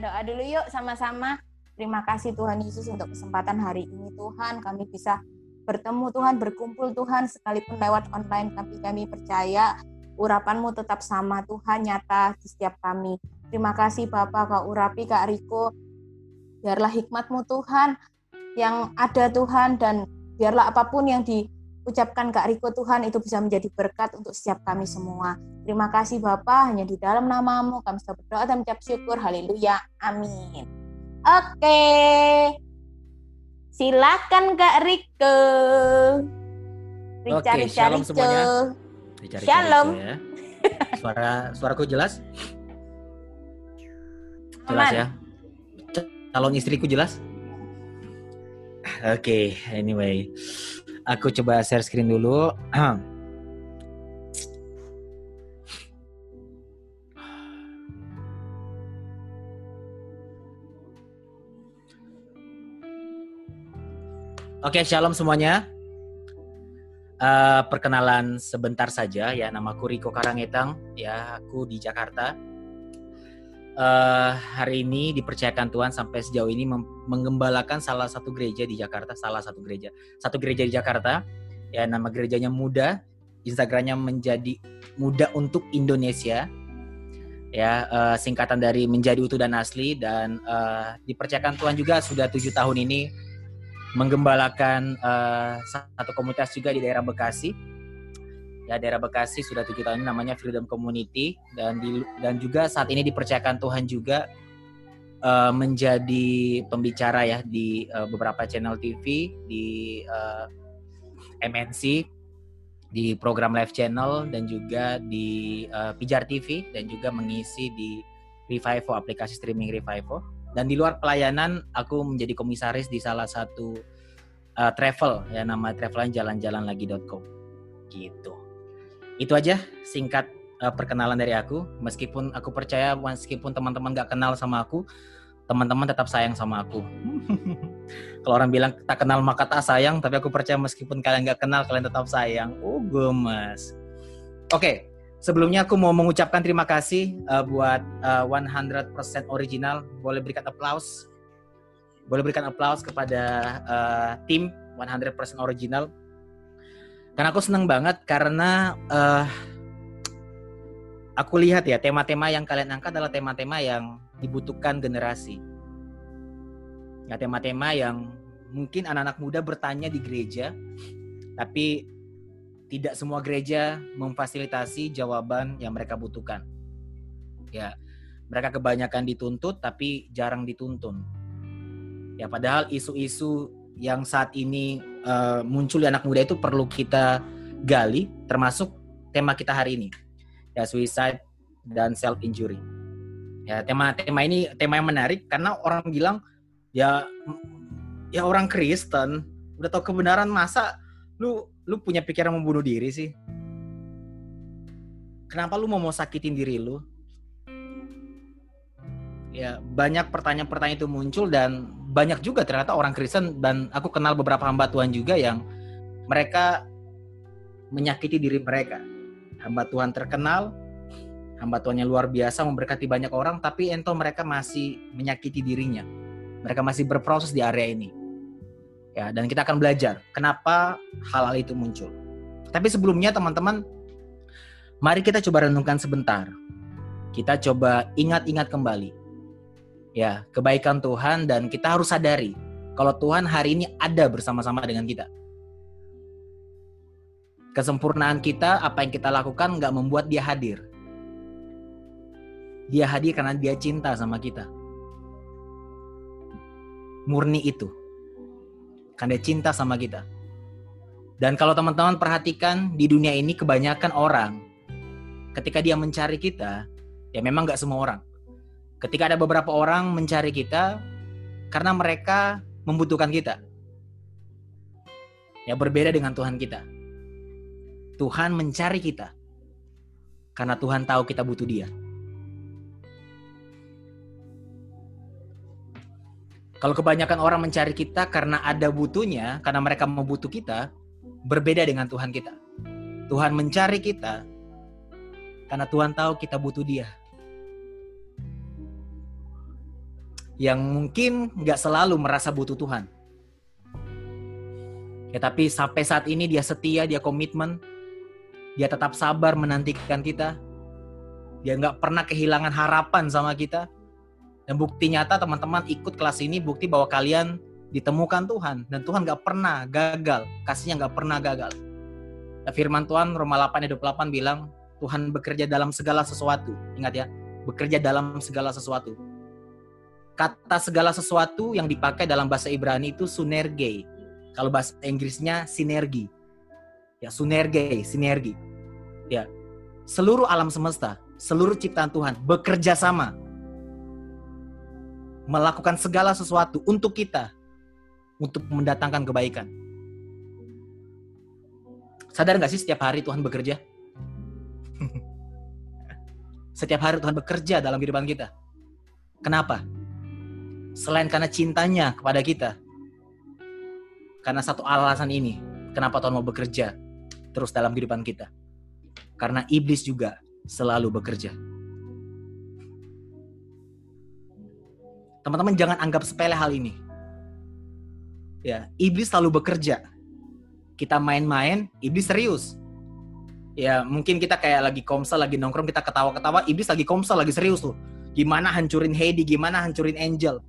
Doa dulu yuk sama-sama. Terima kasih Tuhan Yesus untuk kesempatan hari ini Tuhan. Kami bisa bertemu Tuhan, berkumpul Tuhan, sekalipun lewat online. Tapi kami percaya urapanmu tetap sama Tuhan, nyata di setiap kami. Terima kasih Bapak, Kak Urapi, Kak Riko. Biarlah hikmatmu Tuhan yang ada Tuhan dan biarlah apa pun yang diucapkan Kak Riko Tuhan itu bisa menjadi berkat untuk setiap kami semua. Terima kasih Bapak, hanya di dalam namamu kami sudah berdoa dan mengucap syukur. Haleluya. Amin. Oke. Silakan Kak Riko. Rica, Oke, Rica, shalom Rica. semuanya. Rica, Rica, shalom. Rica, ya. Suara suaraku jelas? Jelas ya. Calon istriku jelas? Oke, okay, anyway. Aku coba share screen dulu. Oke, okay, shalom semuanya. Uh, perkenalan sebentar saja ya, namaku Riko Karangetang, ya aku di Jakarta. Uh, hari ini dipercayakan Tuhan sampai sejauh ini menggembalakan salah satu gereja di Jakarta, salah satu gereja, satu gereja di Jakarta. Ya, nama gerejanya Muda, Instagramnya menjadi Muda untuk Indonesia. Ya, uh, singkatan dari menjadi utuh dan asli dan uh, dipercayakan Tuhan juga sudah tujuh tahun ini menggembalakan uh, satu komunitas juga di daerah Bekasi. Ya, daerah Bekasi sudah tujuh tahun ini namanya Freedom Community dan di, dan juga saat ini dipercayakan Tuhan juga uh, menjadi pembicara ya di uh, beberapa channel TV di uh, MNC di program live channel dan juga di uh, Pijar TV dan juga mengisi di Revivo aplikasi streaming Revivo dan di luar pelayanan aku menjadi komisaris di salah satu uh, travel. Ya nama travelan jalan-jalan lagi.com gitu itu aja singkat uh, perkenalan dari aku meskipun aku percaya meskipun teman-teman gak kenal sama aku teman-teman tetap sayang sama aku kalau orang bilang tak kenal maka tak sayang tapi aku percaya meskipun kalian gak kenal kalian tetap sayang oh gemes oke okay. Sebelumnya aku mau mengucapkan terima kasih uh, buat uh, 100% original. Boleh berikan applause. Boleh berikan applause kepada uh, tim 100% original. Karena aku senang banget karena uh, aku lihat ya tema-tema yang kalian angkat adalah tema-tema yang dibutuhkan generasi. Ya tema-tema yang mungkin anak-anak muda bertanya di gereja, tapi tidak semua gereja memfasilitasi jawaban yang mereka butuhkan. Ya, mereka kebanyakan dituntut tapi jarang dituntun. Ya, padahal isu-isu yang saat ini uh, muncul di anak muda itu perlu kita gali, termasuk tema kita hari ini, ya suicide dan self injury. Ya, tema-tema ini tema yang menarik karena orang bilang ya ya orang Kristen udah tahu kebenaran masa lu lu punya pikiran membunuh diri sih? Kenapa lu mau mau sakitin diri lu? Ya, banyak pertanyaan-pertanyaan itu muncul dan banyak juga ternyata orang Kristen dan aku kenal beberapa hamba Tuhan juga yang mereka menyakiti diri mereka. Hamba Tuhan terkenal, hamba Tuhan yang luar biasa memberkati banyak orang tapi ento mereka masih menyakiti dirinya. Mereka masih berproses di area ini ya dan kita akan belajar kenapa hal-hal itu muncul. Tapi sebelumnya teman-teman, mari kita coba renungkan sebentar. Kita coba ingat-ingat kembali. Ya, kebaikan Tuhan dan kita harus sadari kalau Tuhan hari ini ada bersama-sama dengan kita. Kesempurnaan kita, apa yang kita lakukan nggak membuat dia hadir. Dia hadir karena dia cinta sama kita. Murni itu karena dia cinta sama kita. Dan kalau teman-teman perhatikan di dunia ini kebanyakan orang ketika dia mencari kita, ya memang nggak semua orang. Ketika ada beberapa orang mencari kita karena mereka membutuhkan kita. Ya berbeda dengan Tuhan kita. Tuhan mencari kita karena Tuhan tahu kita butuh Dia. Kalau kebanyakan orang mencari kita karena ada butuhnya, karena mereka mau butuh kita, berbeda dengan Tuhan kita. Tuhan mencari kita karena Tuhan tahu kita butuh Dia. Yang mungkin nggak selalu merasa butuh Tuhan. Ya tapi sampai saat ini dia setia, dia komitmen, dia tetap sabar menantikan kita. Dia nggak pernah kehilangan harapan sama kita. Dan bukti nyata teman-teman ikut kelas ini bukti bahwa kalian ditemukan Tuhan dan Tuhan nggak pernah gagal, kasihnya nggak pernah gagal. Firman Tuhan Roma 8 ayat 28 bilang Tuhan bekerja dalam segala sesuatu. Ingat ya, bekerja dalam segala sesuatu. Kata segala sesuatu yang dipakai dalam bahasa Ibrani itu sunerge. Kalau bahasa Inggrisnya sinergi. Ya, sunerge, sinergi. Ya. Seluruh alam semesta, seluruh ciptaan Tuhan bekerja sama melakukan segala sesuatu untuk kita untuk mendatangkan kebaikan. Sadar nggak sih setiap hari Tuhan bekerja? setiap hari Tuhan bekerja dalam kehidupan kita. Kenapa? Selain karena cintanya kepada kita. Karena satu alasan ini, kenapa Tuhan mau bekerja terus dalam kehidupan kita. Karena iblis juga selalu bekerja. Teman-teman jangan anggap sepele hal ini. Ya, iblis selalu bekerja. Kita main-main, iblis serius. Ya, mungkin kita kayak lagi komsel, lagi nongkrong, kita ketawa-ketawa, iblis lagi komsel, lagi serius tuh. Gimana hancurin Heidi, gimana hancurin Angel.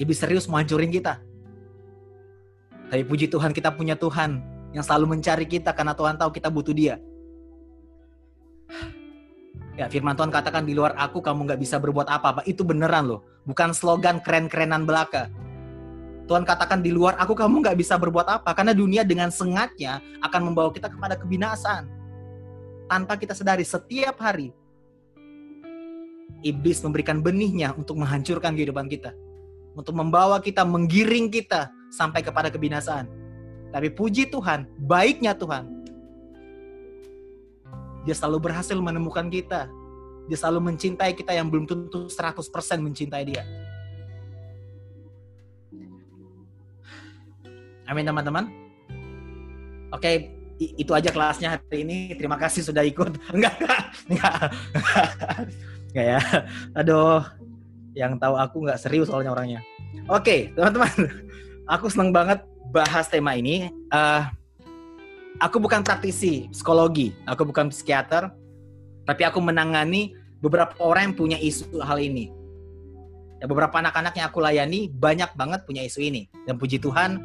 Iblis serius mau kita. Tapi puji Tuhan kita punya Tuhan yang selalu mencari kita karena Tuhan tahu kita butuh dia. Ya, firman Tuhan katakan di luar aku kamu nggak bisa berbuat apa-apa. Itu beneran loh. Bukan slogan keren-kerenan belaka. Tuhan katakan di luar aku kamu nggak bisa berbuat apa. Karena dunia dengan sengatnya akan membawa kita kepada kebinasaan. Tanpa kita sadari setiap hari. Iblis memberikan benihnya untuk menghancurkan kehidupan kita. Untuk membawa kita, menggiring kita sampai kepada kebinasaan. Tapi puji Tuhan, baiknya Tuhan, dia selalu berhasil menemukan kita. Dia selalu mencintai kita yang belum tentu 100% mencintai dia. Amin teman-teman. Oke, itu aja kelasnya hari ini. Terima kasih sudah ikut. Enggak, enggak, enggak. Enggak ya. Aduh, yang tahu aku nggak serius soalnya orangnya. Oke, teman-teman. Aku senang banget bahas tema ini. Uh, aku bukan praktisi psikologi, aku bukan psikiater, tapi aku menangani beberapa orang yang punya isu hal ini. Ya, beberapa anak-anak yang aku layani banyak banget punya isu ini. Dan puji Tuhan,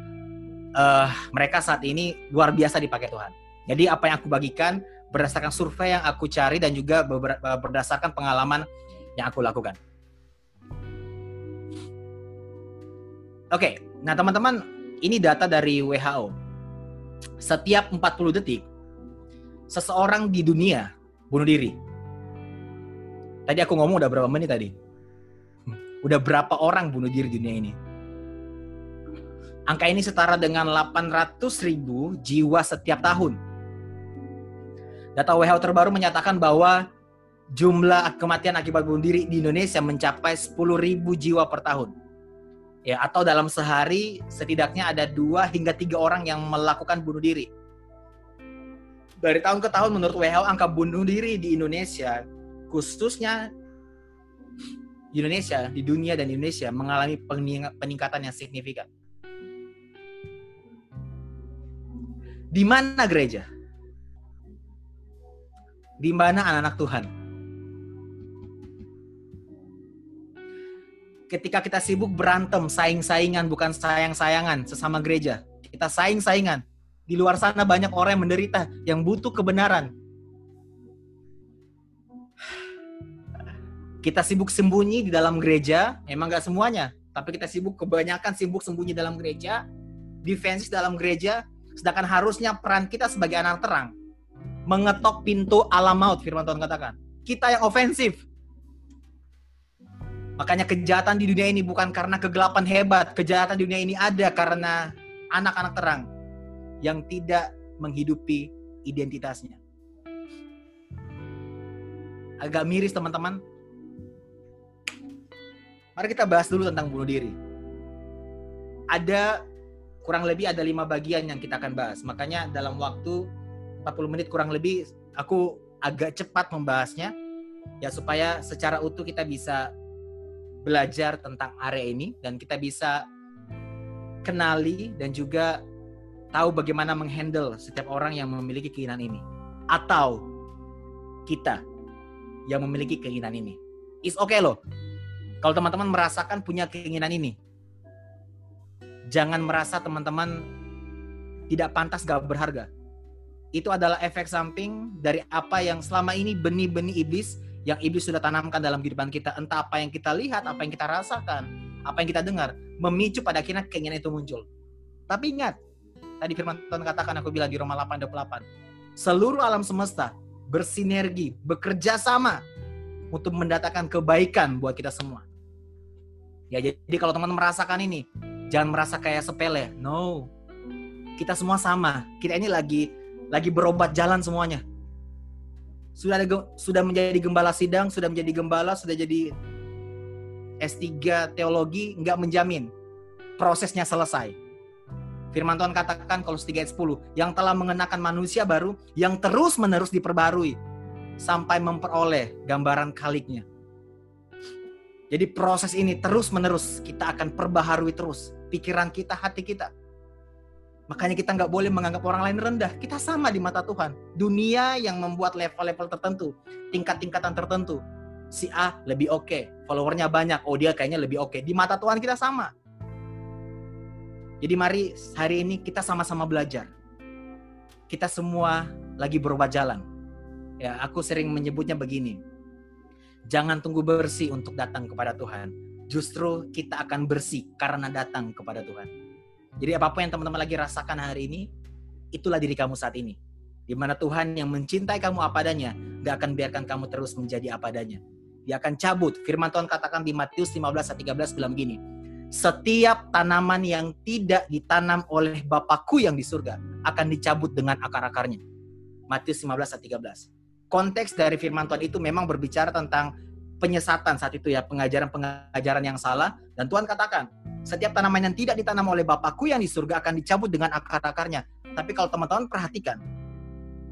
uh, mereka saat ini luar biasa dipakai Tuhan. Jadi apa yang aku bagikan berdasarkan survei yang aku cari dan juga berdasarkan pengalaman yang aku lakukan. Oke, nah teman-teman, ini data dari WHO setiap 40 detik seseorang di dunia bunuh diri. Tadi aku ngomong udah berapa menit tadi? Udah berapa orang bunuh diri di dunia ini? Angka ini setara dengan 800 ribu jiwa setiap tahun. Data WHO terbaru menyatakan bahwa jumlah kematian akibat bunuh diri di Indonesia mencapai 10 ribu jiwa per tahun ya atau dalam sehari setidaknya ada dua hingga tiga orang yang melakukan bunuh diri. Dari tahun ke tahun menurut WHO angka bunuh diri di Indonesia khususnya di Indonesia, di dunia dan Indonesia mengalami peningkatan yang signifikan. Di mana gereja? Di mana anak-anak Tuhan? Ketika kita sibuk berantem, saing-saingan, bukan sayang-sayangan sesama gereja. Kita saing-saingan. Di luar sana banyak orang yang menderita, yang butuh kebenaran. Kita sibuk sembunyi di dalam gereja, emang gak semuanya. Tapi kita sibuk, kebanyakan sibuk sembunyi dalam gereja, defensif dalam gereja, sedangkan harusnya peran kita sebagai anak terang, mengetok pintu alam maut, firman Tuhan katakan. Kita yang ofensif, Makanya kejahatan di dunia ini bukan karena kegelapan hebat. Kejahatan di dunia ini ada karena anak-anak terang yang tidak menghidupi identitasnya. Agak miris teman-teman. Mari kita bahas dulu tentang bunuh diri. Ada kurang lebih ada lima bagian yang kita akan bahas. Makanya dalam waktu 40 menit kurang lebih aku agak cepat membahasnya ya supaya secara utuh kita bisa belajar tentang area ini dan kita bisa kenali dan juga tahu bagaimana menghandle setiap orang yang memiliki keinginan ini atau kita yang memiliki keinginan ini. Is okay loh. Kalau teman-teman merasakan punya keinginan ini. Jangan merasa teman-teman tidak pantas gak berharga. Itu adalah efek samping dari apa yang selama ini benih-benih iblis yang iblis sudah tanamkan dalam kehidupan kita. Entah apa yang kita lihat, apa yang kita rasakan, apa yang kita dengar, memicu pada akhirnya keinginan itu muncul. Tapi ingat, tadi firman Tuhan katakan aku bilang di Roma 8 28, seluruh alam semesta bersinergi, bekerja sama untuk mendatangkan kebaikan buat kita semua. Ya jadi kalau teman-teman merasakan ini, jangan merasa kayak sepele. No. Kita semua sama. Kita ini lagi lagi berobat jalan semuanya sudah sudah menjadi gembala sidang, sudah menjadi gembala, sudah jadi S3 teologi nggak menjamin prosesnya selesai. Firman Tuhan katakan kalau 3 ayat 10, yang telah mengenakan manusia baru yang terus-menerus diperbarui sampai memperoleh gambaran kaliknya. Jadi proses ini terus-menerus kita akan perbaharui terus pikiran kita, hati kita. Makanya kita nggak boleh menganggap orang lain rendah. Kita sama di mata Tuhan. Dunia yang membuat level-level tertentu, tingkat-tingkatan tertentu. Si A lebih oke, okay, followernya banyak. Oh dia kayaknya lebih oke. Okay. Di mata Tuhan kita sama. Jadi mari hari ini kita sama-sama belajar. Kita semua lagi berubah jalan. Ya, aku sering menyebutnya begini. Jangan tunggu bersih untuk datang kepada Tuhan. Justru kita akan bersih karena datang kepada Tuhan. Jadi apa pun yang teman-teman lagi rasakan hari ini, itulah diri kamu saat ini. Di mana Tuhan yang mencintai kamu apa adanya, gak akan biarkan kamu terus menjadi apa adanya. Dia akan cabut. Firman Tuhan katakan di Matius 15 ayat 13 bilang gini, setiap tanaman yang tidak ditanam oleh Bapakku yang di surga akan dicabut dengan akar-akarnya. Matius 15 ayat 13. Konteks dari firman Tuhan itu memang berbicara tentang penyesatan saat itu ya, pengajaran-pengajaran yang salah. Dan Tuhan katakan, setiap tanaman yang tidak ditanam oleh Bapakku yang di surga akan dicabut dengan akar-akarnya. Tapi kalau teman-teman perhatikan,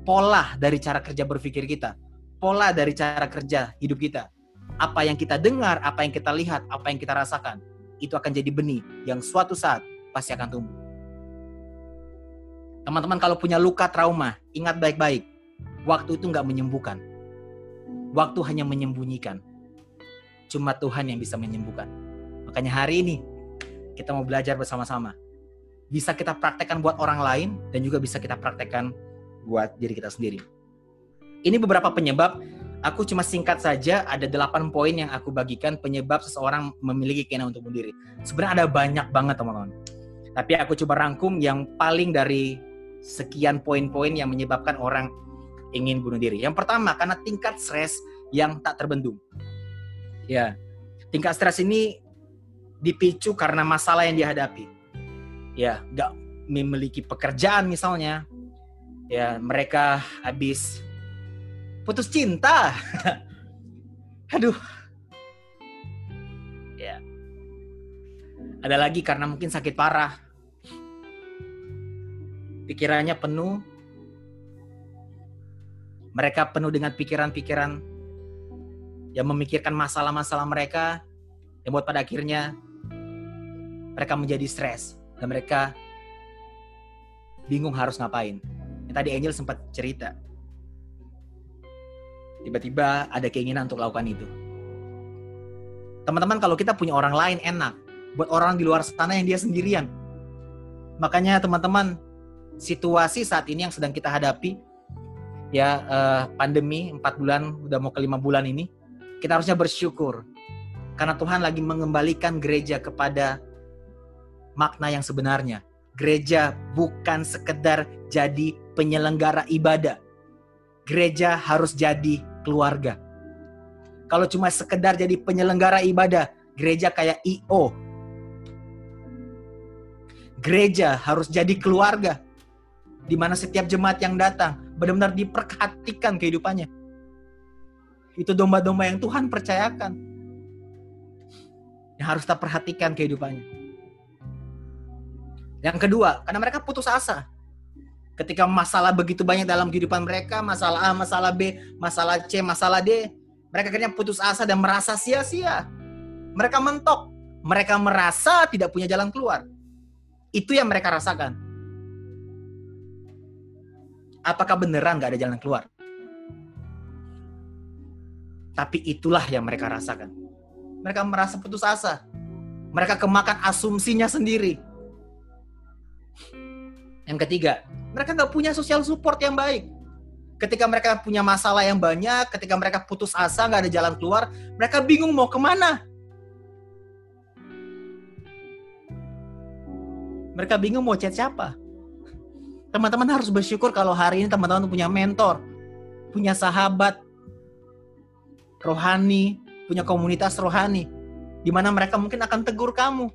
pola dari cara kerja berpikir kita, pola dari cara kerja hidup kita, apa yang kita dengar, apa yang kita lihat, apa yang kita rasakan, itu akan jadi benih yang suatu saat pasti akan tumbuh. Teman-teman kalau punya luka trauma, ingat baik-baik, waktu itu nggak menyembuhkan. Waktu hanya menyembunyikan. Cuma Tuhan yang bisa menyembuhkan. Makanya hari ini kita mau belajar bersama-sama. Bisa kita praktekkan buat orang lain dan juga bisa kita praktekkan buat diri kita sendiri. Ini beberapa penyebab aku cuma singkat saja ada delapan poin yang aku bagikan penyebab seseorang memiliki keinginan untuk bunuh. Sebenarnya ada banyak banget teman-teman. Tapi aku coba rangkum yang paling dari sekian poin-poin yang menyebabkan orang ingin bunuh diri. Yang pertama karena tingkat stres yang tak terbendung. Ya, tingkat stres ini dipicu karena masalah yang dihadapi. Ya, nggak memiliki pekerjaan misalnya. Ya, mereka habis putus cinta. Aduh. Ya. Ada lagi karena mungkin sakit parah. Pikirannya penuh. Mereka penuh dengan pikiran-pikiran yang memikirkan masalah-masalah mereka yang buat pada akhirnya mereka menjadi stres dan mereka bingung harus ngapain. Yang tadi Angel sempat cerita. Tiba-tiba ada keinginan untuk lakukan itu. Teman-teman kalau kita punya orang lain enak. Buat orang di luar sana yang dia sendirian. Makanya teman-teman situasi saat ini yang sedang kita hadapi ya eh, pandemi 4 bulan udah mau ke 5 bulan ini kita harusnya bersyukur karena Tuhan lagi mengembalikan gereja kepada makna yang sebenarnya. Gereja bukan sekedar jadi penyelenggara ibadah. Gereja harus jadi keluarga. Kalau cuma sekedar jadi penyelenggara ibadah, gereja kayak IO. Gereja harus jadi keluarga. Di mana setiap jemaat yang datang benar-benar diperhatikan kehidupannya itu domba-domba yang Tuhan percayakan. Yang harus kita perhatikan kehidupannya. Yang kedua, karena mereka putus asa. Ketika masalah begitu banyak dalam kehidupan mereka, masalah A, masalah B, masalah C, masalah D, Mereka akhirnya putus asa dan merasa sia-sia. Mereka mentok. Mereka merasa tidak punya jalan keluar. Itu yang mereka rasakan. Apakah beneran gak ada jalan keluar? Tapi itulah yang mereka rasakan. Mereka merasa putus asa. Mereka kemakan asumsinya sendiri. Yang ketiga, mereka nggak punya sosial support yang baik. Ketika mereka punya masalah yang banyak, ketika mereka putus asa, nggak ada jalan keluar, mereka bingung mau ke mana. Mereka bingung mau chat siapa. Teman-teman harus bersyukur kalau hari ini teman-teman punya mentor, punya sahabat rohani, punya komunitas rohani, di mana mereka mungkin akan tegur kamu,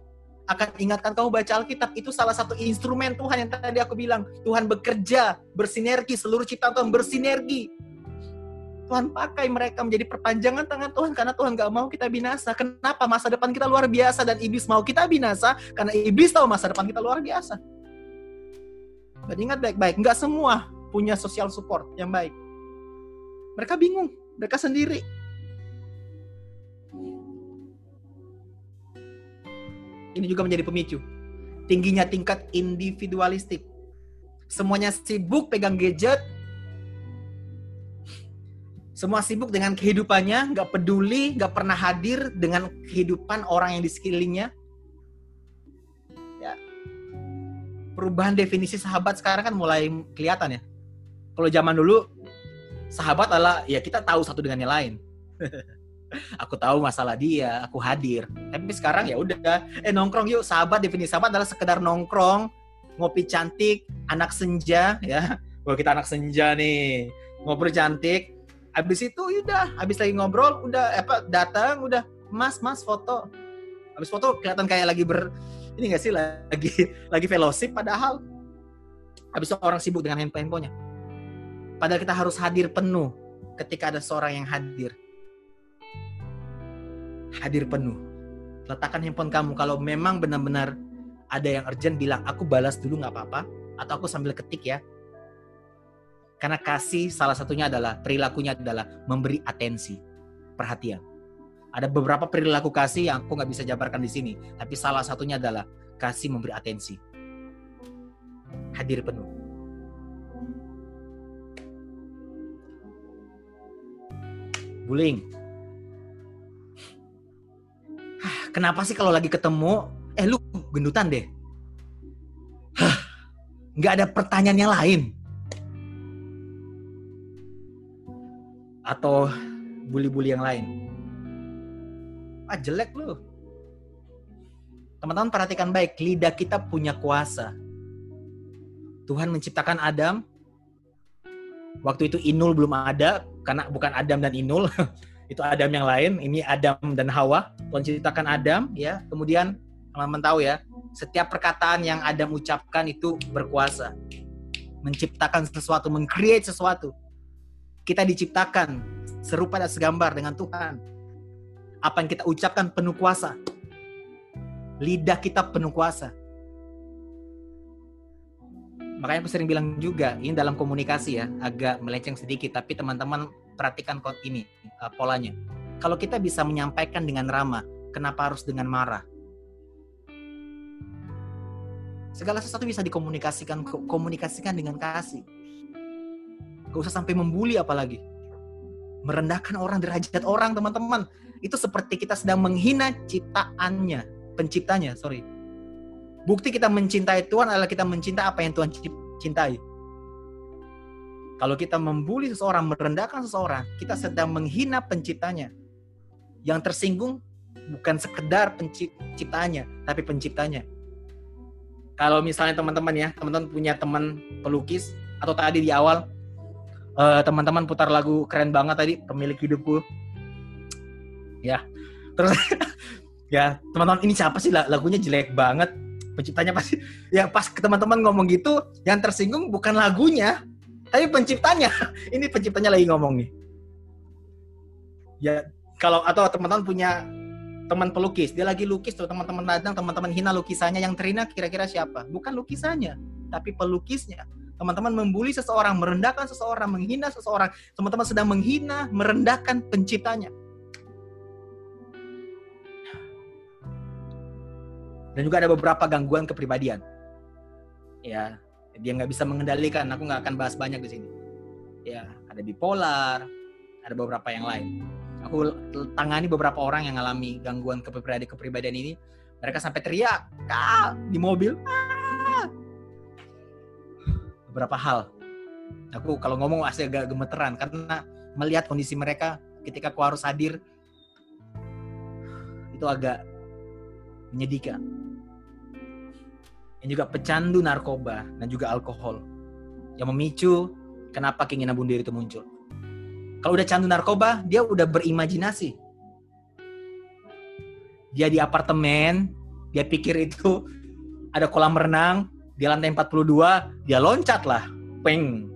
akan ingatkan kamu baca Alkitab. Itu salah satu instrumen Tuhan yang tadi aku bilang. Tuhan bekerja, bersinergi, seluruh ciptaan Tuhan bersinergi. Tuhan pakai mereka menjadi perpanjangan tangan Tuhan karena Tuhan gak mau kita binasa. Kenapa? Masa depan kita luar biasa dan iblis mau kita binasa karena iblis tahu masa depan kita luar biasa. Dan ingat baik-baik, nggak semua punya social support yang baik. Mereka bingung, mereka sendiri. Ini juga menjadi pemicu. Tingginya tingkat individualistik. Semuanya sibuk pegang gadget. Semua sibuk dengan kehidupannya, nggak peduli, nggak pernah hadir dengan kehidupan orang yang di sekelilingnya. perubahan definisi sahabat sekarang kan mulai kelihatan ya. Kalau zaman dulu sahabat adalah ya kita tahu satu dengan yang lain. aku tahu masalah dia, aku hadir. Tapi sekarang ya udah, eh nongkrong yuk sahabat definisi sahabat adalah sekedar nongkrong, ngopi cantik, anak senja ya. Wah kita anak senja nih, ngobrol cantik. Habis itu udah, habis lagi ngobrol, udah apa datang, udah mas mas foto. Habis foto kelihatan kayak lagi ber ini gak sih lagi lagi fellowship padahal habis itu orang sibuk dengan handphone-nya. Padahal kita harus hadir penuh ketika ada seorang yang hadir. Hadir penuh. Letakkan handphone kamu kalau memang benar-benar ada yang urgent bilang aku balas dulu nggak apa-apa atau aku sambil ketik ya. Karena kasih salah satunya adalah perilakunya adalah memberi atensi, perhatian. Ada beberapa perilaku kasih yang aku nggak bisa jabarkan di sini, tapi salah satunya adalah kasih memberi atensi, hadir penuh. Bullying. Kenapa sih kalau lagi ketemu, eh lu gendutan deh? Nggak ada pertanyaan yang lain. Atau bully-bully yang lain ah jelek lu. Teman-teman perhatikan baik, lidah kita punya kuasa. Tuhan menciptakan Adam. Waktu itu Inul belum ada, karena bukan Adam dan Inul. itu Adam yang lain, ini Adam dan Hawa. Tuhan ciptakan Adam, ya. Kemudian teman-teman tahu ya, setiap perkataan yang Adam ucapkan itu berkuasa. Menciptakan sesuatu, mengcreate sesuatu. Kita diciptakan serupa dan segambar dengan Tuhan apa yang kita ucapkan penuh kuasa. Lidah kita penuh kuasa. Makanya aku sering bilang juga, ini dalam komunikasi ya, agak melenceng sedikit, tapi teman-teman perhatikan ini, uh, polanya. Kalau kita bisa menyampaikan dengan ramah, kenapa harus dengan marah? Segala sesuatu bisa dikomunikasikan komunikasikan dengan kasih. Gak usah sampai membuli apalagi. Merendahkan orang, derajat orang, teman-teman itu seperti kita sedang menghina ciptaannya, penciptanya, sorry. Bukti kita mencintai Tuhan adalah kita mencintai apa yang Tuhan cintai. Kalau kita membuli seseorang, merendahkan seseorang, kita sedang menghina penciptanya. Yang tersinggung bukan sekedar penciptanya, tapi penciptanya. Kalau misalnya teman-teman ya, teman-teman punya teman pelukis, atau tadi di awal, uh, teman-teman putar lagu keren banget tadi, pemilik hidupku, ya terus ya teman-teman ini siapa sih lagunya jelek banget penciptanya pasti ya pas ke teman-teman ngomong gitu yang tersinggung bukan lagunya tapi penciptanya ini penciptanya lagi ngomong nih ya kalau atau teman-teman punya teman pelukis dia lagi lukis tuh teman-teman datang teman-teman hina lukisannya yang terina kira-kira siapa bukan lukisannya tapi pelukisnya teman-teman membuli seseorang, merendahkan seseorang, menghina seseorang, teman-teman sedang menghina, merendahkan penciptanya. Dan juga ada beberapa gangguan kepribadian. Ya, dia nggak bisa mengendalikan. Aku nggak akan bahas banyak di sini. Ya, ada bipolar, ada beberapa yang lain. Aku tangani beberapa orang yang mengalami gangguan kepribadian kepribadian ini. Mereka sampai teriak, kak di mobil. Ah! Beberapa hal. Aku kalau ngomong asli agak gemeteran karena melihat kondisi mereka ketika aku harus hadir itu agak menyedihkan yang juga pecandu narkoba dan juga alkohol yang memicu kenapa keinginan bunuh diri itu muncul. Kalau udah candu narkoba, dia udah berimajinasi. Dia di apartemen, dia pikir itu ada kolam renang, di lantai 42, dia loncat lah. Peng.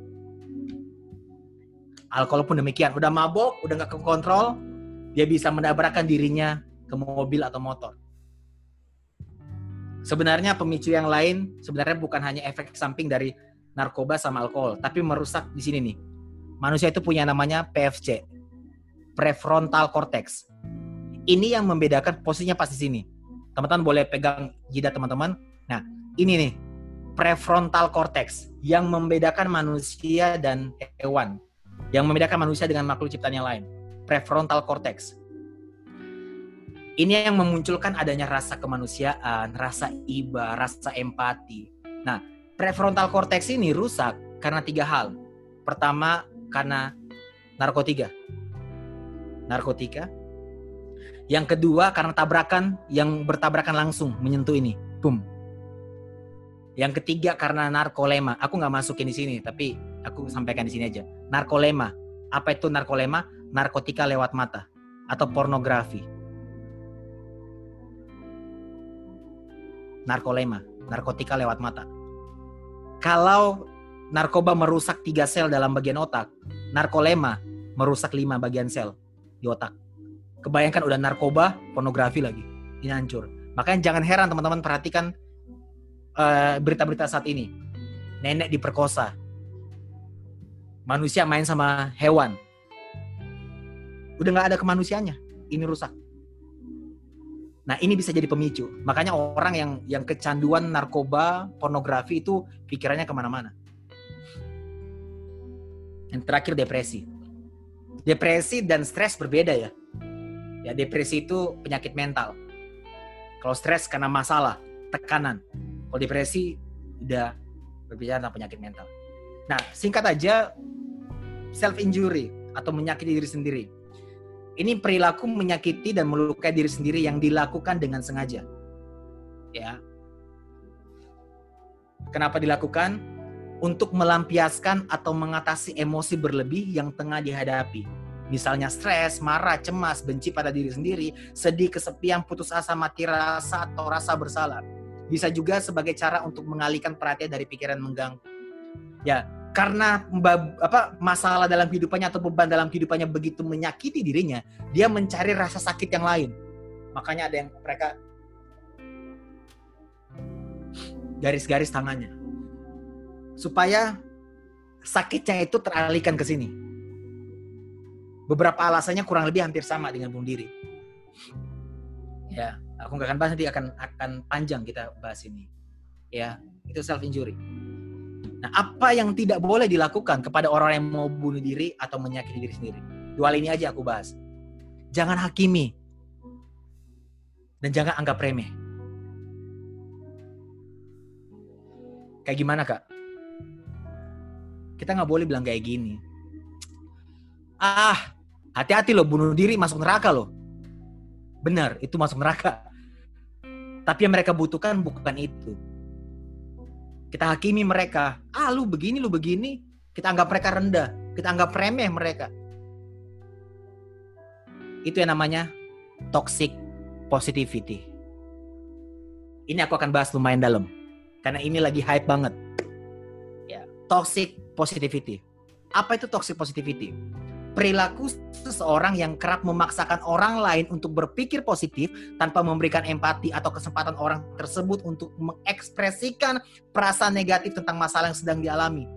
Alkohol pun demikian, udah mabok, udah gak kekontrol, dia bisa menabrakkan dirinya ke mobil atau motor. Sebenarnya pemicu yang lain sebenarnya bukan hanya efek samping dari narkoba sama alkohol, tapi merusak di sini nih. Manusia itu punya namanya PFC, prefrontal cortex. Ini yang membedakan posisinya pas di sini. Teman-teman boleh pegang jidat teman-teman. Nah, ini nih prefrontal cortex yang membedakan manusia dan hewan. Yang membedakan manusia dengan makhluk ciptaan yang lain. Prefrontal cortex ini yang memunculkan adanya rasa kemanusiaan, rasa iba, rasa empati. Nah, prefrontal cortex ini rusak karena tiga hal. Pertama, karena narkotika. Narkotika. Yang kedua, karena tabrakan yang bertabrakan langsung menyentuh ini. Boom. Yang ketiga, karena narkolema. Aku nggak masukin di sini, tapi aku sampaikan di sini aja. Narkolema. Apa itu narkolema? Narkotika lewat mata atau pornografi narkolema, narkotika lewat mata. Kalau narkoba merusak tiga sel dalam bagian otak, narkolema merusak lima bagian sel di otak. Kebayangkan udah narkoba, pornografi lagi, ini hancur. Makanya jangan heran teman-teman perhatikan eh, berita-berita saat ini. Nenek diperkosa, manusia main sama hewan. Udah nggak ada kemanusiaannya. Ini rusak. Nah, ini bisa jadi pemicu. Makanya orang yang yang kecanduan narkoba, pornografi itu pikirannya ke mana-mana. Yang terakhir depresi. Depresi dan stres berbeda ya. Ya depresi itu penyakit mental. Kalau stres karena masalah, tekanan. Kalau depresi udah berbicara tentang penyakit mental. Nah, singkat aja self injury atau menyakiti diri sendiri ini perilaku menyakiti dan melukai diri sendiri yang dilakukan dengan sengaja. Ya. Kenapa dilakukan? Untuk melampiaskan atau mengatasi emosi berlebih yang tengah dihadapi. Misalnya stres, marah, cemas, benci pada diri sendiri, sedih, kesepian, putus asa, mati rasa, atau rasa bersalah. Bisa juga sebagai cara untuk mengalihkan perhatian dari pikiran mengganggu. Ya, karena apa masalah dalam kehidupannya atau beban dalam kehidupannya begitu menyakiti dirinya, dia mencari rasa sakit yang lain. Makanya ada yang mereka garis-garis tangannya supaya sakitnya itu teralihkan ke sini. Beberapa alasannya kurang lebih hampir sama dengan bunuh diri. Ya, aku nggak akan bahas nanti akan akan panjang kita bahas ini. Ya, itu self injury. Nah, apa yang tidak boleh dilakukan kepada orang yang mau bunuh diri atau menyakiti diri sendiri? Dua hal ini aja aku bahas. Jangan hakimi. Dan jangan anggap remeh. Kayak gimana, Kak? Kita nggak boleh bilang kayak gini. Ah, hati-hati loh, bunuh diri masuk neraka loh. Benar, itu masuk neraka. Tapi yang mereka butuhkan bukan itu kita hakimi mereka. Ah, lu begini, lu begini. Kita anggap mereka rendah. Kita anggap remeh mereka. Itu yang namanya toxic positivity. Ini aku akan bahas lumayan dalam. Karena ini lagi hype banget. Ya, toxic positivity. Apa itu toxic positivity? Perilaku seseorang yang kerap memaksakan orang lain untuk berpikir positif tanpa memberikan empati atau kesempatan orang tersebut untuk mengekspresikan perasaan negatif tentang masalah yang sedang dialami.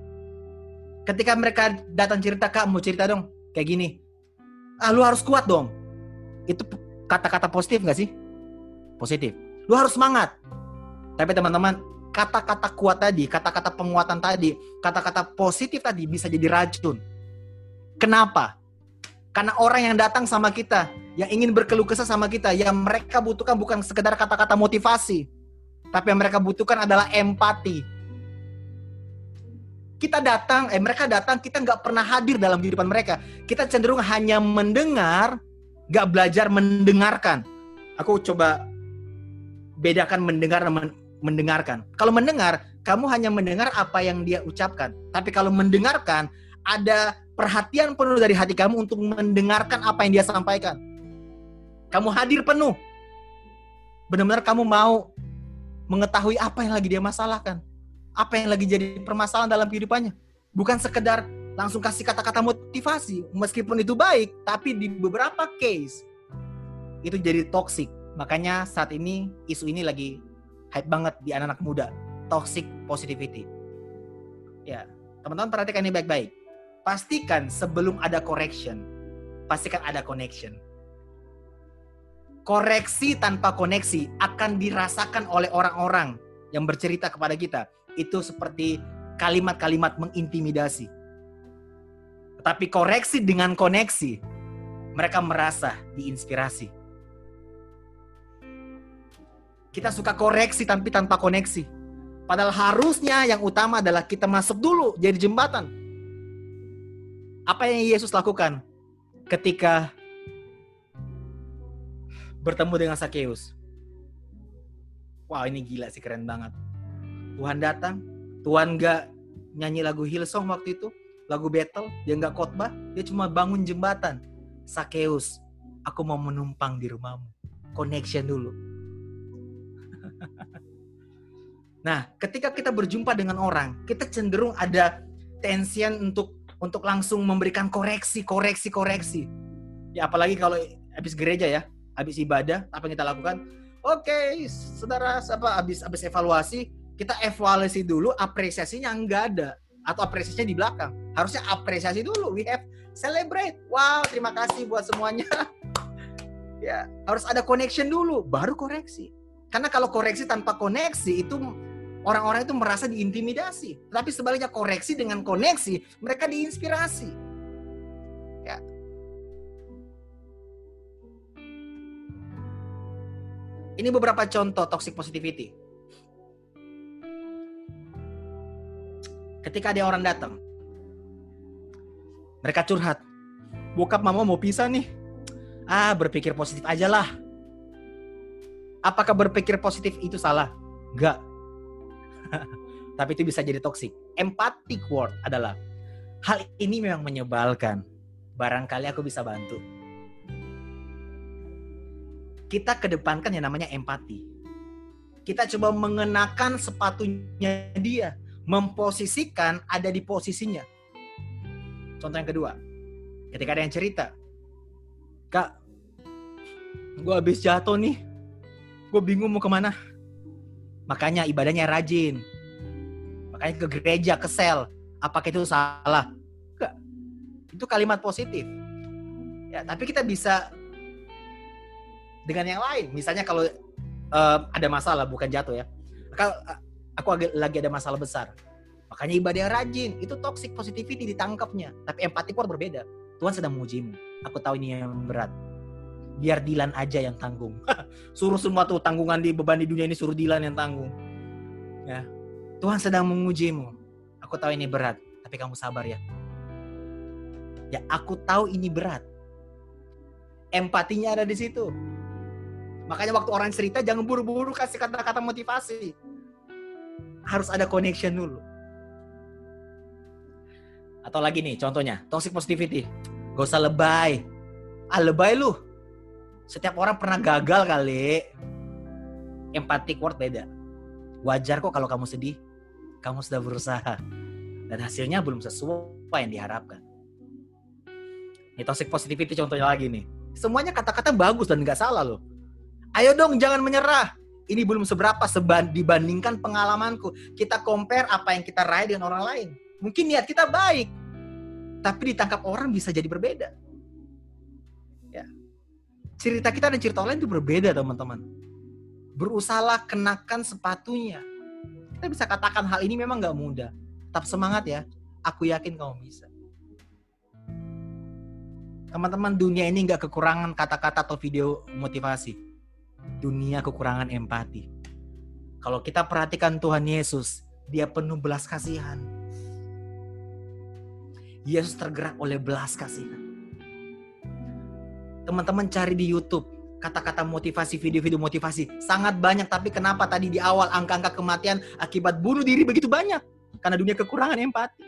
Ketika mereka datang cerita, Kak, mau cerita dong, kayak gini. Ah, lu harus kuat dong. Itu kata-kata positif gak sih? Positif. Lu harus semangat. Tapi teman-teman, kata-kata kuat tadi, kata-kata penguatan tadi, kata-kata positif tadi bisa jadi racun Kenapa? Karena orang yang datang sama kita, yang ingin berkeluh kesah sama kita, yang mereka butuhkan bukan sekedar kata-kata motivasi, tapi yang mereka butuhkan adalah empati. Kita datang, eh mereka datang, kita nggak pernah hadir dalam kehidupan mereka. Kita cenderung hanya mendengar, nggak belajar mendengarkan. Aku coba bedakan mendengar dan mendengarkan. Kalau mendengar, kamu hanya mendengar apa yang dia ucapkan. Tapi kalau mendengarkan, ada perhatian penuh dari hati kamu untuk mendengarkan apa yang dia sampaikan. Kamu hadir penuh. Benar-benar kamu mau mengetahui apa yang lagi dia masalahkan. Apa yang lagi jadi permasalahan dalam kehidupannya. Bukan sekedar langsung kasih kata-kata motivasi. Meskipun itu baik, tapi di beberapa case itu jadi toxic. Makanya saat ini isu ini lagi hype banget di anak-anak muda. Toxic positivity. Ya, teman-teman perhatikan ini baik-baik pastikan sebelum ada correction, pastikan ada connection. Koreksi tanpa koneksi akan dirasakan oleh orang-orang yang bercerita kepada kita. Itu seperti kalimat-kalimat mengintimidasi. Tapi koreksi dengan koneksi, mereka merasa diinspirasi. Kita suka koreksi tapi tanpa koneksi. Padahal harusnya yang utama adalah kita masuk dulu jadi jembatan apa yang Yesus lakukan ketika bertemu dengan Sakeus? Wah ini gila sih keren banget. Tuhan datang, Tuhan gak nyanyi lagu Hillsong waktu itu, lagu battle, dia gak khotbah, dia cuma bangun jembatan. Sakeus, aku mau menumpang di rumahmu. Connection dulu. nah, ketika kita berjumpa dengan orang, kita cenderung ada tension untuk untuk langsung memberikan koreksi, koreksi, koreksi. Ya apalagi kalau habis gereja ya, habis ibadah, apa yang kita lakukan? Oke, okay, saudara, apa habis habis evaluasi, kita evaluasi dulu, apresiasinya enggak ada atau apresiasinya di belakang. Harusnya apresiasi dulu. We have celebrate. Wow, terima kasih buat semuanya. ya, harus ada connection dulu, baru koreksi. Karena kalau koreksi tanpa koneksi itu orang-orang itu merasa diintimidasi. Tapi sebaliknya koreksi dengan koneksi, mereka diinspirasi. Ya. Ini beberapa contoh toxic positivity. Ketika ada orang datang, mereka curhat. Bokap mama mau pisah nih. Ah, berpikir positif aja lah. Apakah berpikir positif itu salah? Enggak tapi itu bisa jadi toxic. Empathic word adalah hal ini memang menyebalkan. Barangkali aku bisa bantu. Kita kedepankan yang namanya empati. Kita coba mengenakan sepatunya dia, memposisikan ada di posisinya. Contoh yang kedua, ketika ada yang cerita, Kak, gue habis jatuh nih, gue bingung mau ke mana Makanya ibadahnya rajin. Makanya ke gereja, ke sel. Apakah itu salah? Enggak. Itu kalimat positif. Ya, tapi kita bisa dengan yang lain. Misalnya kalau uh, ada masalah, bukan jatuh ya. Kalau aku lagi ada masalah besar. Makanya ibadah rajin. Itu toxic positivity ditangkapnya. Tapi empati pun berbeda. Tuhan sedang mengujimu. Aku tahu ini yang berat biar Dilan aja yang tanggung. suruh semua tuh tanggungan di beban di dunia ini suruh Dilan yang tanggung. Ya. Tuhan sedang mengujimu. Aku tahu ini berat, tapi kamu sabar ya. Ya, aku tahu ini berat. Empatinya ada di situ. Makanya waktu orang cerita jangan buru-buru kasih kata-kata motivasi. Harus ada connection dulu. Atau lagi nih contohnya, toxic positivity. Gak usah lebay. Ah lebay lu setiap orang pernah gagal kali. Empathic word beda. Wajar kok kalau kamu sedih. Kamu sudah berusaha. Dan hasilnya belum sesuai yang diharapkan. Ini toxic positivity contohnya lagi nih. Semuanya kata-kata bagus dan nggak salah loh. Ayo dong jangan menyerah. Ini belum seberapa seban dibandingkan pengalamanku. Kita compare apa yang kita raih dengan orang lain. Mungkin niat kita baik, tapi ditangkap orang bisa jadi berbeda. Cerita kita dan cerita orang itu berbeda, teman-teman. Berusahalah kenakan sepatunya. Kita bisa katakan hal ini memang nggak mudah. Tetap semangat ya. Aku yakin kamu bisa. Teman-teman, dunia ini nggak kekurangan kata-kata atau video motivasi. Dunia kekurangan empati. Kalau kita perhatikan Tuhan Yesus, dia penuh belas kasihan. Yesus tergerak oleh belas kasihan. Teman-teman cari di YouTube kata-kata motivasi, video-video motivasi. Sangat banyak, tapi kenapa tadi di awal angka-angka kematian akibat bunuh diri begitu banyak? Karena dunia kekurangan empati.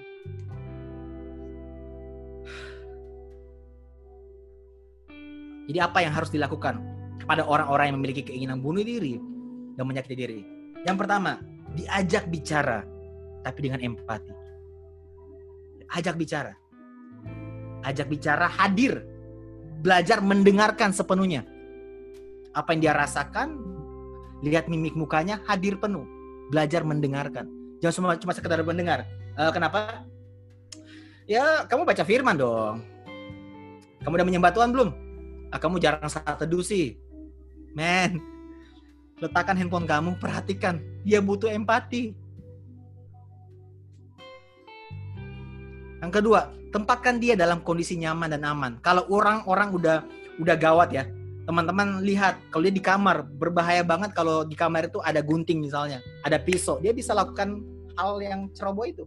Jadi apa yang harus dilakukan kepada orang-orang yang memiliki keinginan bunuh diri dan menyakiti diri? Yang pertama, diajak bicara tapi dengan empati. Ajak bicara. Ajak bicara hadir. Belajar mendengarkan sepenuhnya. Apa yang dia rasakan, lihat mimik mukanya hadir penuh. Belajar mendengarkan. Jangan cuma cuma sekedar mendengar. Uh, kenapa? Ya, kamu baca firman dong. Kamu udah menyembah Tuhan belum? ah, kamu jarang saat teduh sih. Men, letakkan handphone kamu, perhatikan. Dia butuh empati. Yang kedua, tempatkan dia dalam kondisi nyaman dan aman. Kalau orang-orang udah udah gawat ya, teman-teman lihat kalau dia di kamar berbahaya banget kalau di kamar itu ada gunting misalnya, ada pisau, dia bisa lakukan hal yang ceroboh itu.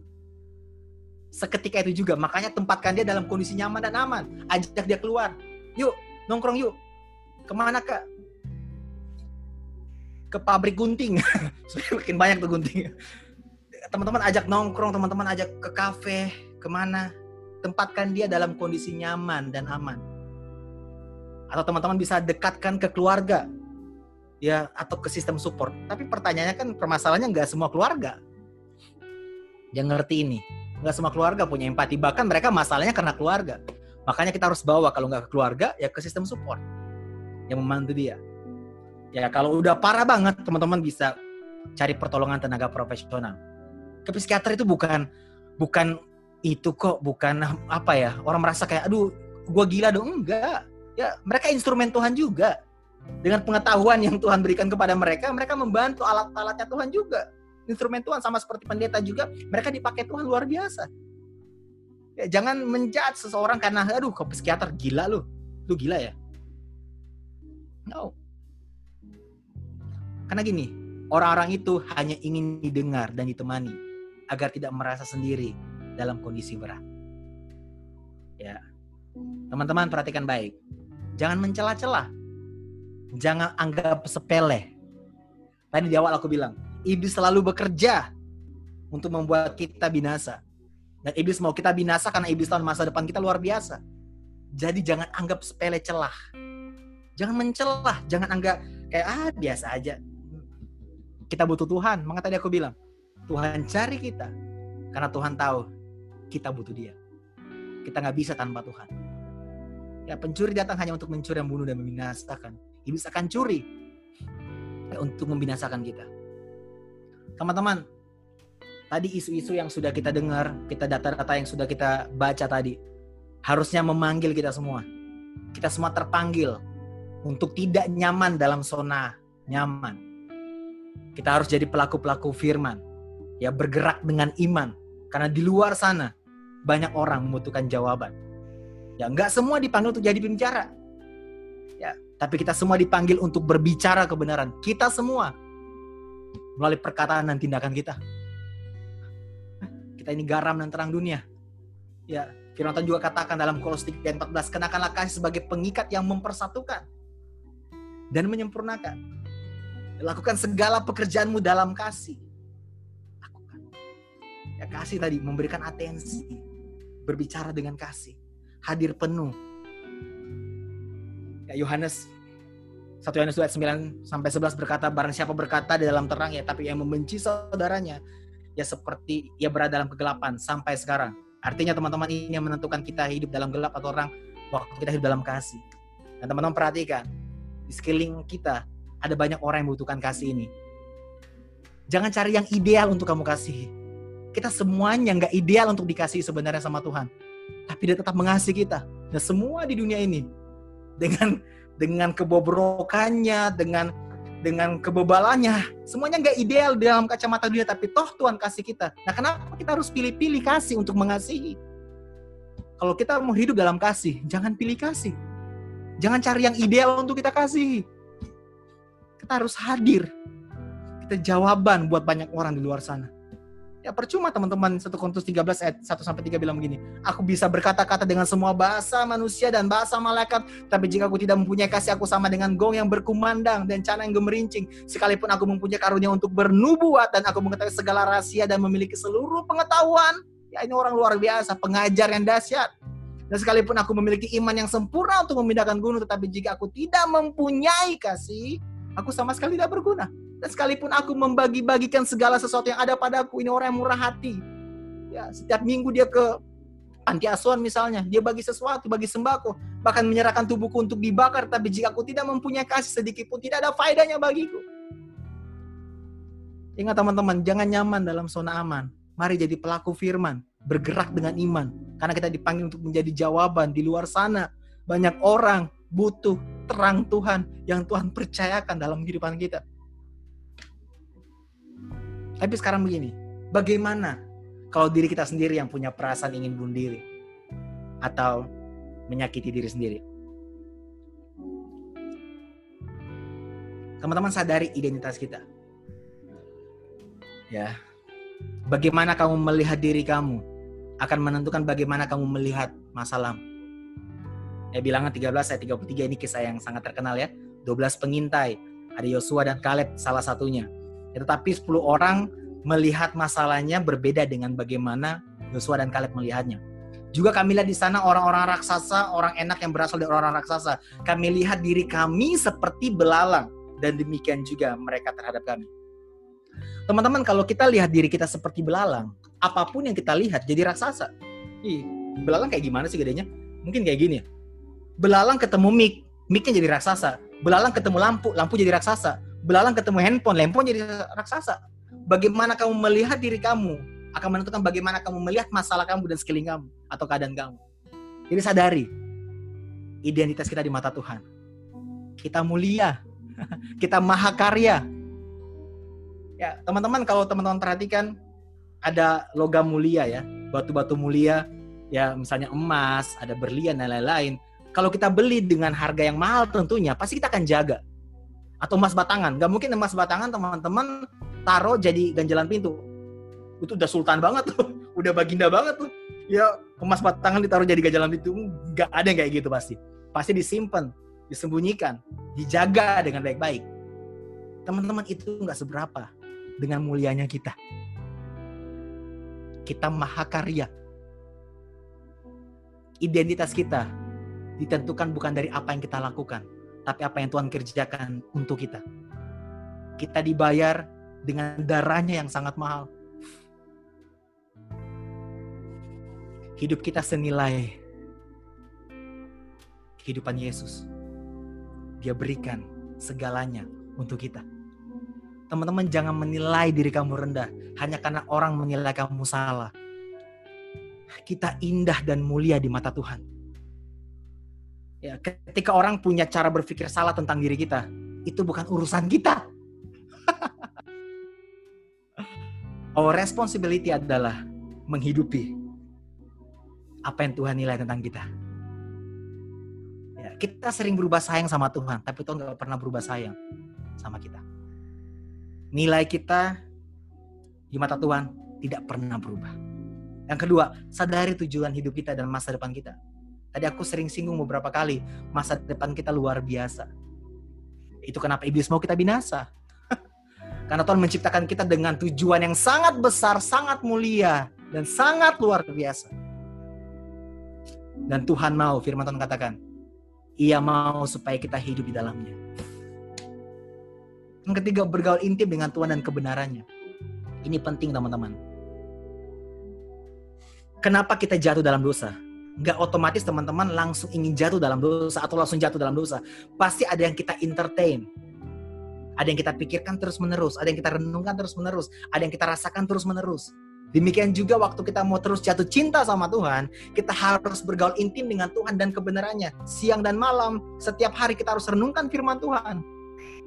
Seketika itu juga, makanya tempatkan dia dalam kondisi nyaman dan aman. Ajak dia keluar. Yuk, nongkrong yuk. Ke mana kak? Ke pabrik gunting. Makin banyak tuh gunting. Teman-teman ajak nongkrong, teman-teman ajak ke kafe, ke mana? Tempatkan dia dalam kondisi nyaman dan aman. Atau teman-teman bisa dekatkan ke keluarga, ya atau ke sistem support. Tapi pertanyaannya kan permasalahannya nggak semua keluarga yang ngerti ini. Nggak semua keluarga punya empati. Bahkan mereka masalahnya karena keluarga. Makanya kita harus bawa kalau nggak ke keluarga ya ke sistem support yang membantu dia. Ya kalau udah parah banget teman-teman bisa cari pertolongan tenaga profesional. Ke psikiater itu bukan bukan itu kok bukan apa ya orang merasa kayak aduh gue gila dong enggak ya mereka instrumen Tuhan juga dengan pengetahuan yang Tuhan berikan kepada mereka mereka membantu alat-alatnya Tuhan juga instrumen Tuhan sama seperti pendeta juga mereka dipakai Tuhan luar biasa Ya, jangan menjat seseorang karena aduh ke psikiater gila lu. Lu gila ya? No. Karena gini, orang-orang itu hanya ingin didengar dan ditemani agar tidak merasa sendiri dalam kondisi berat. Ya. Teman-teman perhatikan baik. Jangan mencela-cela. Jangan anggap sepele. Tadi di awal aku bilang, iblis selalu bekerja untuk membuat kita binasa dan iblis mau kita binasa karena iblis tahu masa depan kita luar biasa. Jadi jangan anggap sepele celah. Jangan mencelah, jangan anggap kayak ah biasa aja. Kita butuh Tuhan. Maka tadi aku bilang, Tuhan cari kita karena Tuhan tahu kita butuh Dia. Kita nggak bisa tanpa Tuhan. Ya pencuri datang hanya untuk mencuri, membunuh dan membinasakan. Iblis akan curi ya, untuk membinasakan kita. Teman-teman, tadi isu-isu yang sudah kita dengar, kita data-data yang sudah kita baca tadi, harusnya memanggil kita semua. Kita semua terpanggil untuk tidak nyaman dalam zona nyaman. Kita harus jadi pelaku-pelaku firman, ya bergerak dengan iman. Karena di luar sana banyak orang membutuhkan jawaban. Ya nggak semua dipanggil untuk jadi pembicara. Ya, tapi kita semua dipanggil untuk berbicara kebenaran. Kita semua melalui perkataan dan tindakan kita. Kita ini garam dan terang dunia. Ya, firman Tuhan juga katakan dalam Kolose 3 ayat 14, kenakanlah kasih sebagai pengikat yang mempersatukan dan menyempurnakan. Lakukan segala pekerjaanmu dalam kasih. Lakukan. Ya kasih tadi memberikan atensi, berbicara dengan kasih, hadir penuh. Ya Yohanes 1 Yohanes 2 ayat 9 sampai 11 berkata barang siapa berkata di dalam terang ya tapi yang membenci saudaranya ya seperti ia berada dalam kegelapan sampai sekarang. Artinya teman-teman ini yang menentukan kita hidup dalam gelap atau orang waktu kita hidup dalam kasih. Dan teman-teman perhatikan, di sekeliling kita ada banyak orang yang membutuhkan kasih ini. Jangan cari yang ideal untuk kamu kasih. Kita semuanya nggak ideal untuk dikasih sebenarnya sama Tuhan. Tapi dia tetap mengasihi kita. Dan semua di dunia ini dengan dengan kebobrokannya, dengan dengan kebebalannya, semuanya nggak ideal dalam kacamata dia, tapi toh Tuhan kasih kita. Nah, kenapa kita harus pilih-pilih kasih untuk mengasihi? Kalau kita mau hidup dalam kasih, jangan pilih kasih. Jangan cari yang ideal untuk kita kasih. Kita harus hadir. Kita jawaban buat banyak orang di luar sana. Ya percuma teman-teman 1 Korintus 13 ayat 1 sampai 3 bilang begini. Aku bisa berkata-kata dengan semua bahasa manusia dan bahasa malaikat, tapi jika aku tidak mempunyai kasih aku sama dengan gong yang berkumandang dan cana yang gemerincing, sekalipun aku mempunyai karunia untuk bernubuat dan aku mengetahui segala rahasia dan memiliki seluruh pengetahuan, ya ini orang luar biasa, pengajar yang dahsyat. Dan sekalipun aku memiliki iman yang sempurna untuk memindahkan gunung, tetapi jika aku tidak mempunyai kasih, aku sama sekali tidak berguna. Dan sekalipun aku membagi-bagikan segala sesuatu yang ada padaku, ini orang yang murah hati. Ya, setiap minggu dia ke anti asuhan misalnya, dia bagi sesuatu, bagi sembako, bahkan menyerahkan tubuhku untuk dibakar, tapi jika aku tidak mempunyai kasih sedikit pun tidak ada faedahnya bagiku. Ingat teman-teman, jangan nyaman dalam zona aman. Mari jadi pelaku firman, bergerak dengan iman. Karena kita dipanggil untuk menjadi jawaban di luar sana. Banyak orang butuh terang Tuhan yang Tuhan percayakan dalam kehidupan kita. Tapi sekarang begini, bagaimana kalau diri kita sendiri yang punya perasaan ingin bunuh diri atau menyakiti diri sendiri? Teman-teman sadari identitas kita. Ya. Bagaimana kamu melihat diri kamu akan menentukan bagaimana kamu melihat masalah. Ya bilangan 13 ayat 33 ini kisah yang sangat terkenal ya. 12 pengintai, ada Yosua dan Kaleb salah satunya Ya, tetapi 10 orang melihat masalahnya berbeda dengan bagaimana Yosua dan Kaleb melihatnya. Juga kami lihat di sana orang-orang raksasa, orang enak yang berasal dari orang-orang raksasa. Kami lihat diri kami seperti belalang dan demikian juga mereka terhadap kami. Teman-teman, kalau kita lihat diri kita seperti belalang, apa pun yang kita lihat jadi raksasa. Ih, belalang kayak gimana sih gedenya? Mungkin kayak gini. Belalang ketemu mic, micnya jadi raksasa. Belalang ketemu lampu, lampu jadi raksasa belalang ketemu handphone, handphone jadi raksasa. Bagaimana kamu melihat diri kamu akan menentukan bagaimana kamu melihat masalah kamu dan sekeliling kamu atau keadaan kamu. Jadi sadari identitas kita di mata Tuhan. Kita mulia, kita mahakarya. Ya, teman-teman kalau teman-teman perhatikan ada logam mulia ya, batu-batu mulia, ya misalnya emas, ada berlian dan lain-lain. Kalau kita beli dengan harga yang mahal tentunya pasti kita akan jaga atau emas batangan. Gak mungkin emas batangan teman-teman taruh jadi ganjalan pintu. Itu udah sultan banget tuh, udah baginda banget tuh. Ya emas batangan ditaruh jadi ganjalan pintu, gak ada yang kayak gitu pasti. Pasti disimpan, disembunyikan, dijaga dengan baik-baik. Teman-teman itu nggak seberapa dengan mulianya kita. Kita mahakarya. Identitas kita ditentukan bukan dari apa yang kita lakukan, tapi apa yang Tuhan kerjakan untuk kita. Kita dibayar dengan darahnya yang sangat mahal. Hidup kita senilai kehidupan Yesus. Dia berikan segalanya untuk kita. Teman-teman jangan menilai diri kamu rendah hanya karena orang menilai kamu salah. Kita indah dan mulia di mata Tuhan Ya, ketika orang punya cara berpikir salah tentang diri kita, itu bukan urusan kita. Our responsibility adalah menghidupi apa yang Tuhan nilai tentang kita. Ya, kita sering berubah sayang sama Tuhan, tapi Tuhan gak pernah berubah sayang sama kita. Nilai kita di mata Tuhan tidak pernah berubah. Yang kedua, sadari tujuan hidup kita dan masa depan kita. Tadi aku sering singgung beberapa kali, masa depan kita luar biasa. Itu kenapa iblis mau kita binasa. Karena Tuhan menciptakan kita dengan tujuan yang sangat besar, sangat mulia, dan sangat luar biasa. Dan Tuhan mau, firman Tuhan katakan, ia mau supaya kita hidup di dalamnya. Yang ketiga, bergaul intim dengan Tuhan dan kebenarannya. Ini penting teman-teman. Kenapa kita jatuh dalam dosa? Nggak otomatis teman-teman langsung ingin jatuh dalam dosa atau langsung jatuh dalam dosa. Pasti ada yang kita entertain. Ada yang kita pikirkan terus-menerus, ada yang kita renungkan terus-menerus, ada yang kita rasakan terus-menerus. Demikian juga waktu kita mau terus jatuh cinta sama Tuhan, kita harus bergaul intim dengan Tuhan dan kebenarannya. Siang dan malam, setiap hari kita harus renungkan firman Tuhan.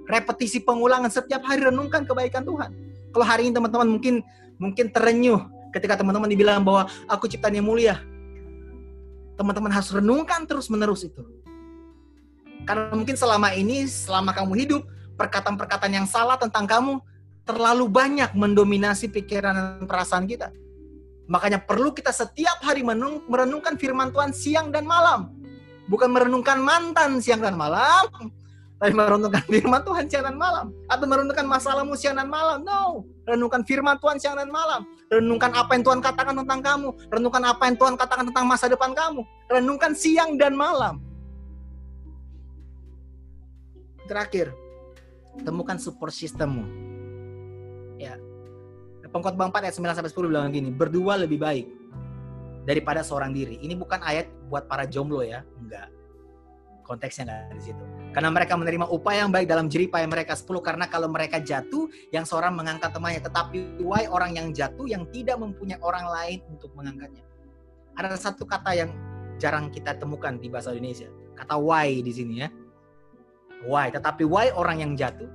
Repetisi pengulangan setiap hari renungkan kebaikan Tuhan. Kalau hari ini teman-teman mungkin mungkin terenyuh ketika teman-teman dibilang bahwa aku ciptaan mulia. Teman-teman harus renungkan terus-menerus itu. Karena mungkin selama ini, selama kamu hidup, perkataan-perkataan yang salah tentang kamu terlalu banyak mendominasi pikiran dan perasaan kita. Makanya perlu kita setiap hari merenungkan firman Tuhan siang dan malam. Bukan merenungkan mantan siang dan malam, tapi merenungkan firman Tuhan siang dan malam. Atau merenungkan masalahmu siang dan malam. No, renungkan firman Tuhan siang dan malam. Renungkan apa yang Tuhan katakan tentang kamu. Renungkan apa yang Tuhan katakan tentang masa depan kamu. Renungkan siang dan malam. Terakhir, temukan support sistemmu Pengkhotbah 4 ayat 9 sampai 10 bilang gini, berdua lebih baik daripada seorang diri. Ini bukan ayat buat para jomblo ya, enggak. Konteksnya enggak di situ. Karena mereka menerima upaya yang baik dalam jerih payah mereka 10 karena kalau mereka jatuh yang seorang mengangkat temannya tetapi why orang yang jatuh yang tidak mempunyai orang lain untuk mengangkatnya. Ada satu kata yang jarang kita temukan di bahasa Indonesia. Kata why di sini ya. Why, tetapi why orang yang jatuh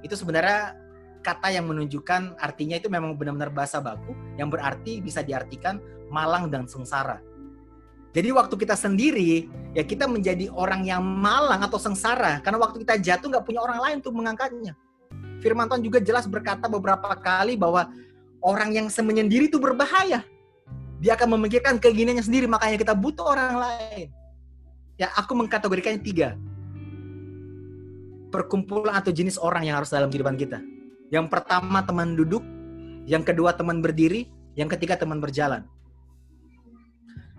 itu sebenarnya kata yang menunjukkan artinya itu memang benar-benar bahasa baku yang berarti bisa diartikan malang dan sengsara. Jadi waktu kita sendiri ya kita menjadi orang yang malang atau sengsara karena waktu kita jatuh nggak punya orang lain untuk mengangkatnya. Firman Tuhan juga jelas berkata beberapa kali bahwa orang yang semenyendiri itu berbahaya. Dia akan memikirkan keinginannya sendiri makanya kita butuh orang lain. Ya aku mengkategorikannya tiga. Perkumpulan atau jenis orang yang harus dalam kehidupan kita yang pertama teman duduk, yang kedua teman berdiri, yang ketiga teman berjalan.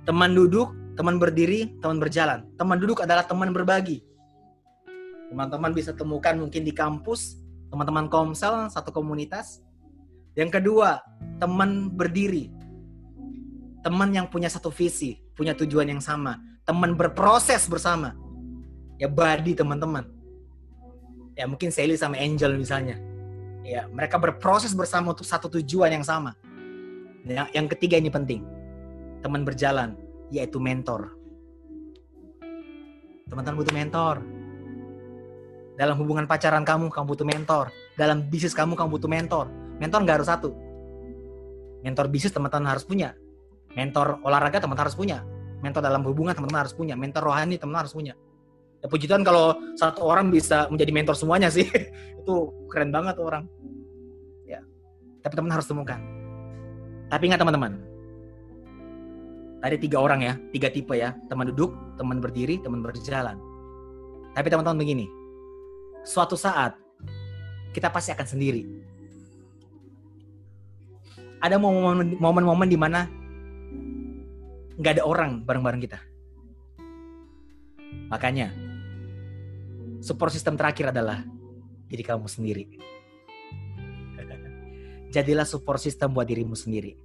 Teman duduk, teman berdiri, teman berjalan. Teman duduk adalah teman berbagi. Teman-teman bisa temukan mungkin di kampus, teman-teman komsel, satu komunitas. Yang kedua, teman berdiri. Teman yang punya satu visi, punya tujuan yang sama. Teman berproses bersama. Ya badi teman-teman. Ya mungkin Sally sama Angel misalnya ya mereka berproses bersama untuk satu tujuan yang sama yang, yang ketiga ini penting teman berjalan yaitu mentor. Teman-teman butuh mentor. Dalam hubungan pacaran kamu kamu butuh mentor. Dalam bisnis kamu kamu butuh mentor. Mentor nggak harus satu. Mentor bisnis teman-teman harus punya. Mentor olahraga teman-teman harus punya. Mentor dalam hubungan teman-teman harus punya. Mentor rohani teman-teman harus punya. Ya puji Tuhan kalau satu orang bisa menjadi mentor semuanya sih. Itu keren banget orang. Ya tapi teman harus temukan. Tapi ingat teman-teman tadi tiga orang ya tiga tipe ya teman duduk teman berdiri teman berjalan tapi teman-teman begini suatu saat kita pasti akan sendiri ada momen-momen di mana nggak ada orang bareng-bareng kita makanya support system terakhir adalah diri kamu sendiri. Jadilah support system buat dirimu sendiri.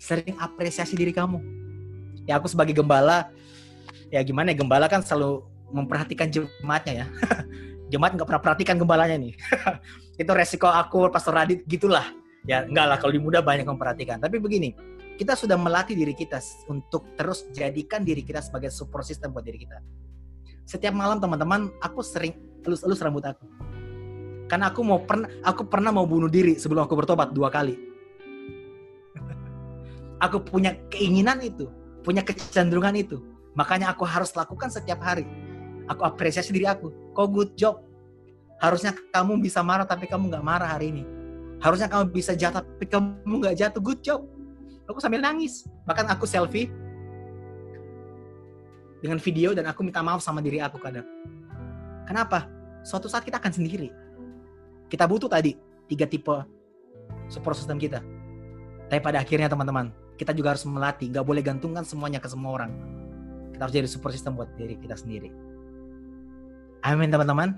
Sering apresiasi diri kamu. Ya aku sebagai gembala, ya gimana ya gembala kan selalu memperhatikan jemaatnya ya. Jemaat nggak pernah perhatikan gembalanya nih. Itu resiko aku, Pastor Radit, gitulah. Ya enggak lah kalau di muda banyak memperhatikan. Tapi begini, kita sudah melatih diri kita untuk terus jadikan diri kita sebagai support system buat diri kita setiap malam teman-teman aku sering elus-elus rambut aku. Karena aku mau pernah aku pernah mau bunuh diri sebelum aku bertobat dua kali. Aku punya keinginan itu, punya kecenderungan itu. Makanya aku harus lakukan setiap hari. Aku apresiasi diri aku. Kok good job. Harusnya kamu bisa marah tapi kamu nggak marah hari ini. Harusnya kamu bisa jatuh tapi kamu nggak jatuh. Good job. Aku sambil nangis. Bahkan aku selfie dengan video dan aku minta maaf sama diri aku kadang. Kenapa? Suatu saat kita akan sendiri. Kita butuh tadi tiga tipe support system kita. Tapi pada akhirnya teman-teman, kita juga harus melatih. Gak boleh gantungkan semuanya ke semua orang. Kita harus jadi support system buat diri kita sendiri. Amin teman-teman.